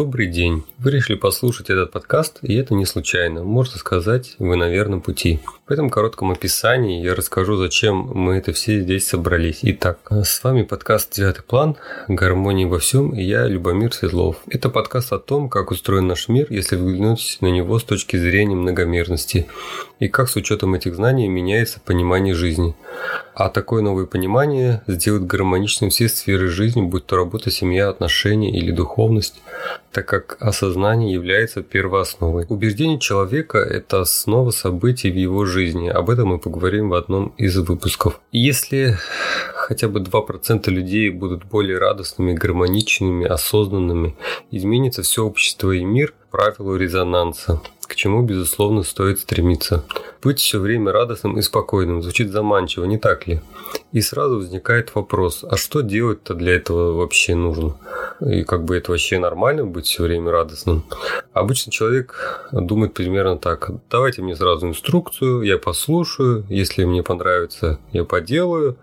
Добрый день. Вы решили послушать этот подкаст, и это не случайно. Можно сказать, вы на верном пути. В этом коротком описании я расскажу, зачем мы это все здесь собрались. Итак, с вами подкаст «Девятый план. Гармония во всем» и я, Любомир Светлов. Это подкаст о том, как устроен наш мир, если взглянуть на него с точки зрения многомерности, и как с учетом этих знаний меняется понимание жизни. А такое новое понимание сделает гармоничным все сферы жизни, будь то работа, семья, отношения или духовность, так как осознание является первоосновой. Убеждение человека – это основа событий в его жизни. Об этом мы поговорим в одном из выпусков. Если хотя бы 2% людей будут более радостными, гармоничными, осознанными, изменится все общество и мир правилу резонанса к чему, безусловно, стоит стремиться. Быть все время радостным и спокойным звучит заманчиво, не так ли? И сразу возникает вопрос, а что делать-то для этого вообще нужно? И как бы это вообще нормально быть все время радостным? Обычно человек думает примерно так. Давайте мне сразу инструкцию, я послушаю. Если мне понравится, я поделаю.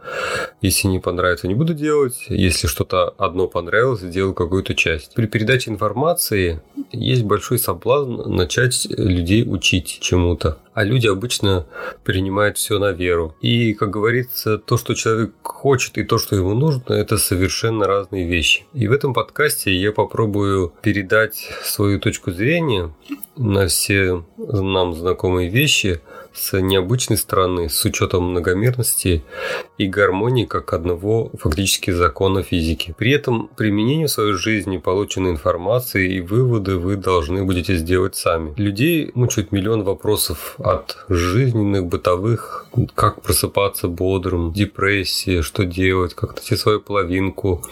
Если не понравится, не буду делать. Если что-то одно понравилось, сделаю какую-то часть. При передаче информации есть большой соблазн начать людей учить чему-то. А люди обычно принимают все на веру. И, как говорится, то, что человек хочет и то, что ему нужно, это совершенно разные вещи. И в этом подкасте я попробую передать свою точку зрения на все нам знакомые вещи – с необычной стороны, с учетом многомерности и гармонии как одного фактически закона физики. При этом применение в своей жизни полученной информации и выводы вы должны будете сделать сами. Людей мучают миллион вопросов от жизненных, бытовых, как просыпаться бодрым, депрессии, что делать, как найти свою половинку,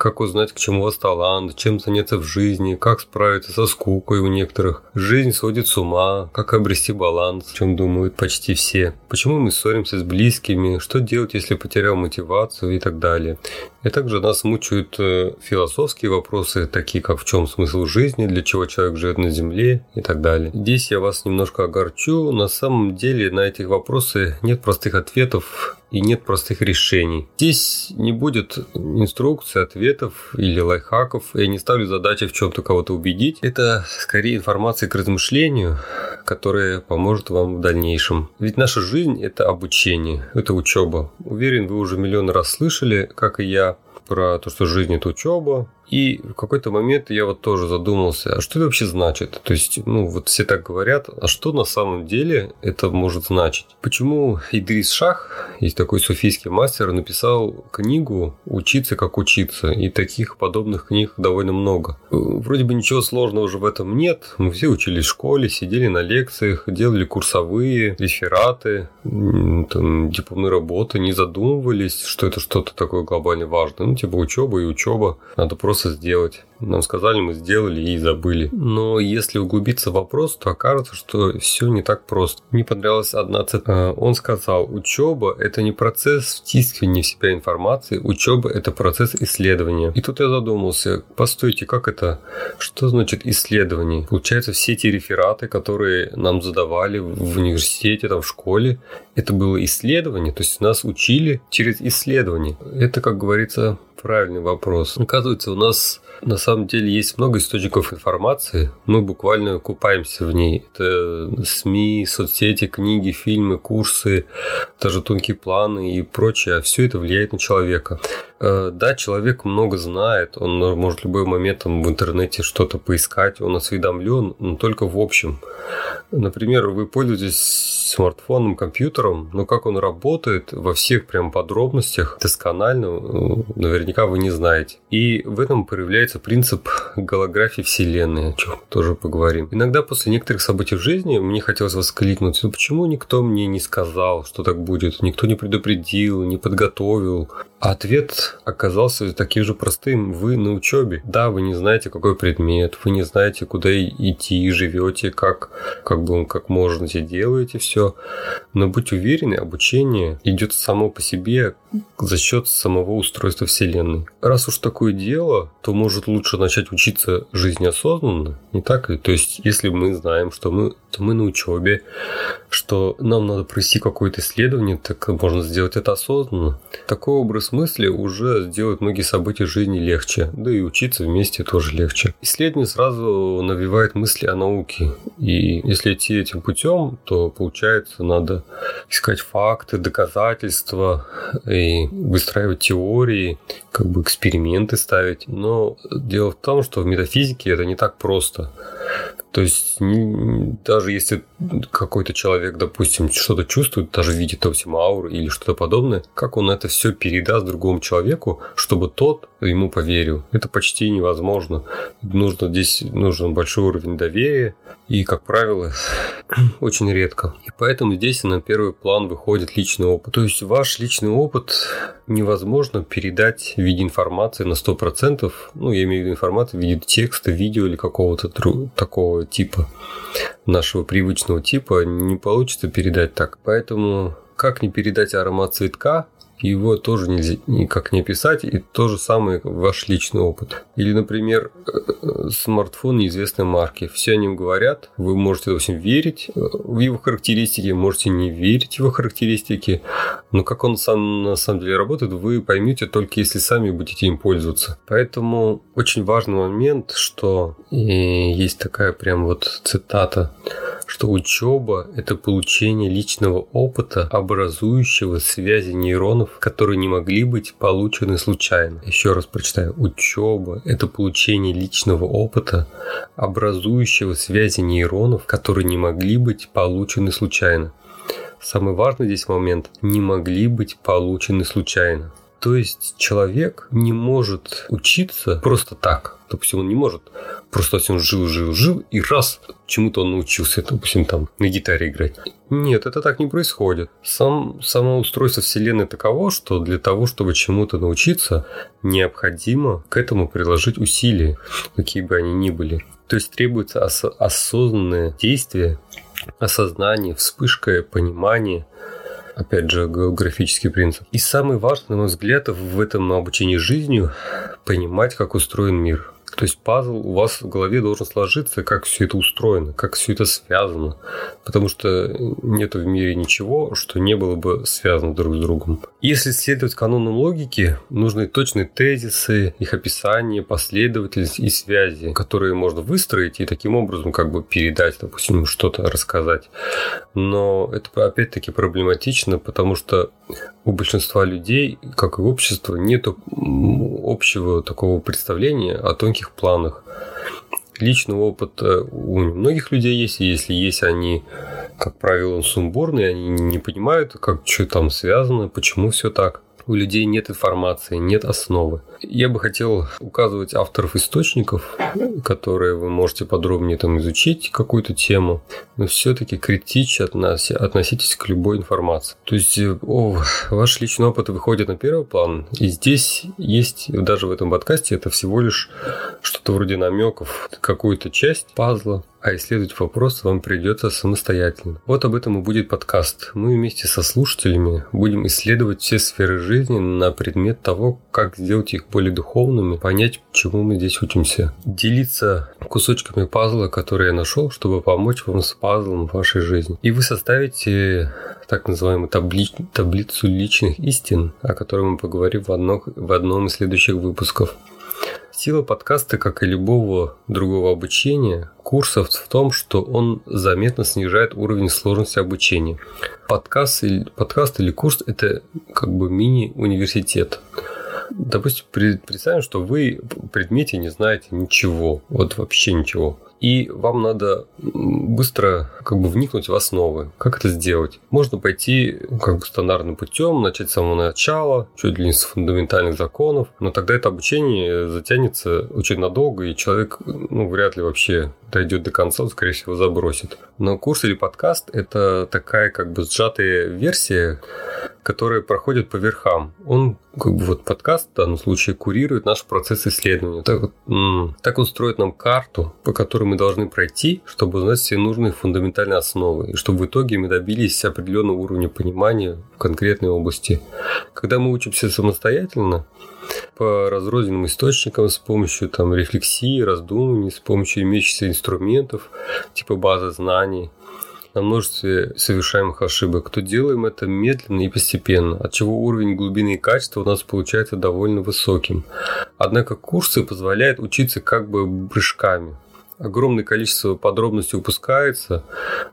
как узнать, к чему вас талант, чем заняться в жизни, как справиться со скукой у некоторых. Жизнь сводит с ума, как обрести баланс, о чем думают почти все. Почему мы ссоримся с близкими, что делать, если потерял мотивацию и так далее. И также нас мучают э, философские вопросы, такие как в чем смысл жизни, для чего человек живет на Земле и так далее. Здесь я вас немножко огорчу. На самом деле на эти вопросы нет простых ответов и нет простых решений. Здесь не будет инструкций, ответов или лайфхаков. Я не ставлю задачи в чем-то кого-то убедить. Это скорее информация к размышлению, которая поможет вам в дальнейшем. Ведь наша жизнь – это обучение, это учеба. Уверен, вы уже миллион раз слышали, как и я, про то, что жизнь – это учеба, и в какой-то момент я вот тоже задумался, а что это вообще значит? То есть, ну, вот все так говорят, а что на самом деле это может значить? Почему Идрис Шах, есть такой суфийский мастер, написал книгу «Учиться, как учиться», и таких подобных книг довольно много. Вроде бы ничего сложного уже в этом нет, мы все учились в школе, сидели на лекциях, делали курсовые, рефераты, там, дипломные работы, не задумывались, что это что-то такое глобально важное. Ну, типа учеба и учеба. Надо просто просто сделать. Нам сказали, мы сделали и забыли. Но если углубиться в вопрос, то окажется, что все не так просто. Мне понравилась одна цитата. Он сказал, учеба – это не процесс втискивания в себя информации, учеба – это процесс исследования. И тут я задумался, постойте, как это? Что значит исследование? Получается, все эти рефераты, которые нам задавали в университете, там, в школе, это было исследование, то есть нас учили через исследование. Это, как говорится, правильный вопрос. Оказывается, нас на самом деле есть много источников информации. Мы буквально купаемся в ней. Это СМИ, соцсети, книги, фильмы, курсы, даже тонкие планы и прочее. А Все это влияет на человека. Э, да, человек много знает, он может в любой момент там, в интернете что-то поискать, он осведомлен, но только в общем. Например, вы пользуетесь смартфоном, компьютером, но как он работает во всех прям подробностях досконально, э, наверняка вы не знаете. И в этом проявляется принцип голографии Вселенной, о чем тоже поговорим. Иногда после некоторых событий в жизни мне хотелось воскликнуть, ну почему никто мне не сказал, что так будет, никто не предупредил, не подготовил, ответ оказался таким же простым. Вы на учебе. Да, вы не знаете, какой предмет, вы не знаете, куда идти, живете, как, как бы как можете, делаете все. Но будьте уверены, обучение идет само по себе за счет самого устройства Вселенной. Раз уж такое дело, то может лучше начать учиться жизни осознанно, не так ли? То есть, если мы знаем, что мы, то мы на учебе, что нам надо провести какое-то исследование, так можно сделать это осознанно. Такой образ смысле уже сделать многие события жизни легче, да и учиться вместе тоже легче. Исследование сразу навевает мысли о науке, и если идти этим путем, то получается надо искать факты, доказательства и выстраивать теории, как бы эксперименты ставить. Но дело в том, что в метафизике это не так просто. То есть даже если какой-то человек, допустим, что-то чувствует, даже видит, допустим, ауру или что-то подобное, как он это все передаст другому человеку, чтобы тот ему поверил? Это почти невозможно. Нужно здесь нужен большой уровень доверия и, как правило, очень редко. И поэтому здесь на первый план выходит личный опыт. То есть ваш личный опыт невозможно передать в виде информации на 100%. Ну, я имею в виду информацию в виде текста, видео или какого-то такого типа нашего привычного типа не получится передать так. Поэтому как не передать аромат цветка, его тоже нельзя никак не описать, и то же самое ваш личный опыт. Или, например, э, смартфон неизвестной марки. Все о нем говорят, вы можете, допустим, верить э, в его характеристики, можете не верить в его характеристики, но как он сам на самом деле работает, вы поймете только если сами будете им пользоваться. Поэтому очень важный момент, что и есть такая прям вот цитата, что учеба – это получение личного опыта, образующего связи нейронов, которые не могли быть получены случайно. Еще раз прочитаю. Учеба – это получение личного опыта, образующего связи нейронов, которые не могли быть получены случайно. Самый важный здесь момент – не могли быть получены случайно. То есть человек не может учиться просто так. Допустим, он не может просто если он жил, жил, жил, и раз чему-то он научился, допустим, там на гитаре играть. Нет, это так не происходит. Сам, само устройство Вселенной таково, что для того, чтобы чему-то научиться, необходимо к этому приложить усилия, какие бы они ни были. То есть требуется ос- осознанное действие, осознание, вспышка, понимание, опять же, географический принцип. И самый важный, на мой взгляд, в этом обучении жизнью понимать, как устроен мир. То есть пазл у вас в голове должен сложиться, как все это устроено, как все это связано. Потому что нет в мире ничего, что не было бы связано друг с другом. Если следовать канонам логики, нужны точные тезисы, их описание, последовательность и связи, которые можно выстроить и таким образом как бы передать, допустим, что-то рассказать. Но это опять-таки проблематично, потому что у большинства людей, как и общества, нет общего такого представления о тонких планах. Личного опыта у многих людей есть, и если есть, они, как правило, сумбурные, они не понимают, как что там связано, почему все так у людей нет информации, нет основы. Я бы хотел указывать авторов источников, которые вы можете подробнее там изучить какую-то тему, но все-таки критично относитесь к любой информации. То есть о, ваш личный опыт выходит на первый план, и здесь есть, даже в этом подкасте, это всего лишь что-то вроде намеков, какую-то часть пазла, а исследовать вопрос вам придется самостоятельно. Вот об этом и будет подкаст. Мы вместе со слушателями будем исследовать все сферы жизни на предмет того, как сделать их более духовными, понять, чему мы здесь учимся. Делиться кусочками пазла, которые я нашел, чтобы помочь вам с пазлом в вашей жизни. И вы составите так называемую табли... таблицу личных истин, о которой мы поговорим в, одно... в одном из следующих выпусков. Сила подкаста, как и любого другого обучения, курсов в том, что он заметно снижает уровень сложности обучения. Подкаст или, подкаст или курс – это как бы мини-университет. Допустим, представим, что вы в предмете не знаете ничего, вот вообще ничего и вам надо быстро как бы вникнуть в основы. Как это сделать? Можно пойти как бы стандартным путем, начать с самого начала, чуть ли не с фундаментальных законов, но тогда это обучение затянется очень надолго, и человек ну, вряд ли вообще дойдет до конца, скорее всего, забросит. Но курс или подкаст – это такая как бы сжатая версия, которая проходит по верхам. Он, как бы вот подкаст в данном случае, курирует наш процесс исследования. Так, так он строит нам карту, по которой мы должны пройти, чтобы узнать все нужные фундаментальные основы, и чтобы в итоге мы добились определенного уровня понимания в конкретной области. Когда мы учимся самостоятельно, по разрозненным источникам с помощью там, рефлексии, раздумываний, с помощью имеющихся инструментов, типа базы знаний, на множестве совершаемых ошибок, то делаем это медленно и постепенно, от чего уровень глубины и качества у нас получается довольно высоким. Однако курсы позволяют учиться как бы прыжками огромное количество подробностей упускается,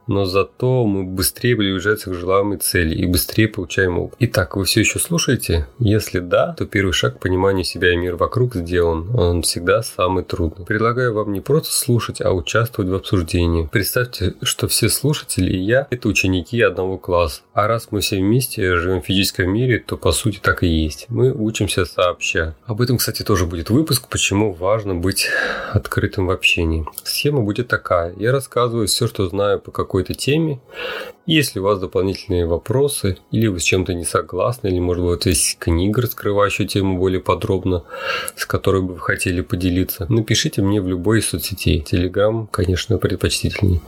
но зато мы быстрее приближаемся к желаемой цели и быстрее получаем опыт. Итак, вы все еще слушаете? Если да, то первый шаг к пониманию себя и мира вокруг сделан. Он всегда самый трудный. Предлагаю вам не просто слушать, а участвовать в обсуждении. Представьте, что все слушатели и я – это ученики одного класса. А раз мы все вместе живем в физическом мире, то по сути так и есть. Мы учимся сообща. Об этом, кстати, тоже будет выпуск, почему важно быть открытым в общении. Схема будет такая. Я рассказываю все, что знаю по какой-то теме. Если у вас дополнительные вопросы, или вы с чем-то не согласны, или, может быть, есть книга, раскрывающая тему более подробно, с которой бы вы хотели поделиться, напишите мне в любой из соцсетей. Телеграм, конечно, предпочтительней.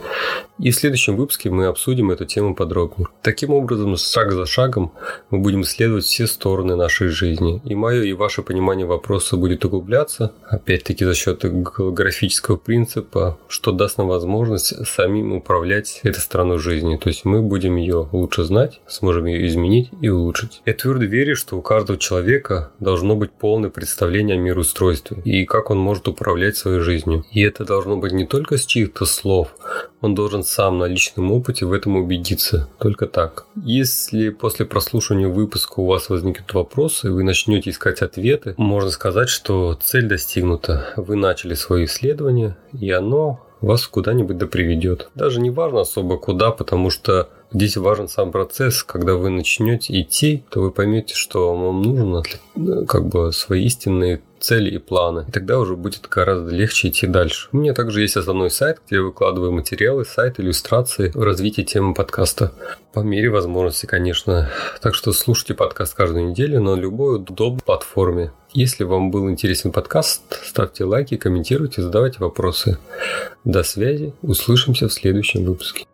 И в следующем выпуске мы обсудим эту тему подробнее. Таким образом, шаг за шагом мы будем исследовать все стороны нашей жизни. И мое и ваше понимание вопроса будет углубляться, опять-таки за счет графического принципа, что даст нам возможность самим управлять этой стороной жизни. То есть мы будем ее лучше знать, сможем ее изменить и улучшить. Я твердо верю, что у каждого человека должно быть полное представление о мироустройстве и как он может управлять своей жизнью. И это должно быть не только с чьих-то слов, он должен сам на личном опыте в этом убедиться. Только так. Если после прослушивания выпуска у вас возникнут вопросы, вы начнете искать ответы, можно сказать, что цель достигнута. Вы начали свое исследование, и оно вас куда-нибудь да приведет. Даже не важно особо куда, потому что здесь важен сам процесс. Когда вы начнете идти, то вы поймете, что вам нужно как бы свои истинные цели и планы. И тогда уже будет гораздо легче идти дальше. У меня также есть основной сайт, где я выкладываю материалы, сайт, иллюстрации в развитии темы подкаста. По мере возможности, конечно. Так что слушайте подкаст каждую неделю на любой удобной платформе. Если вам был интересен подкаст, ставьте лайки, комментируйте, задавайте вопросы. До связи. Услышимся в следующем выпуске.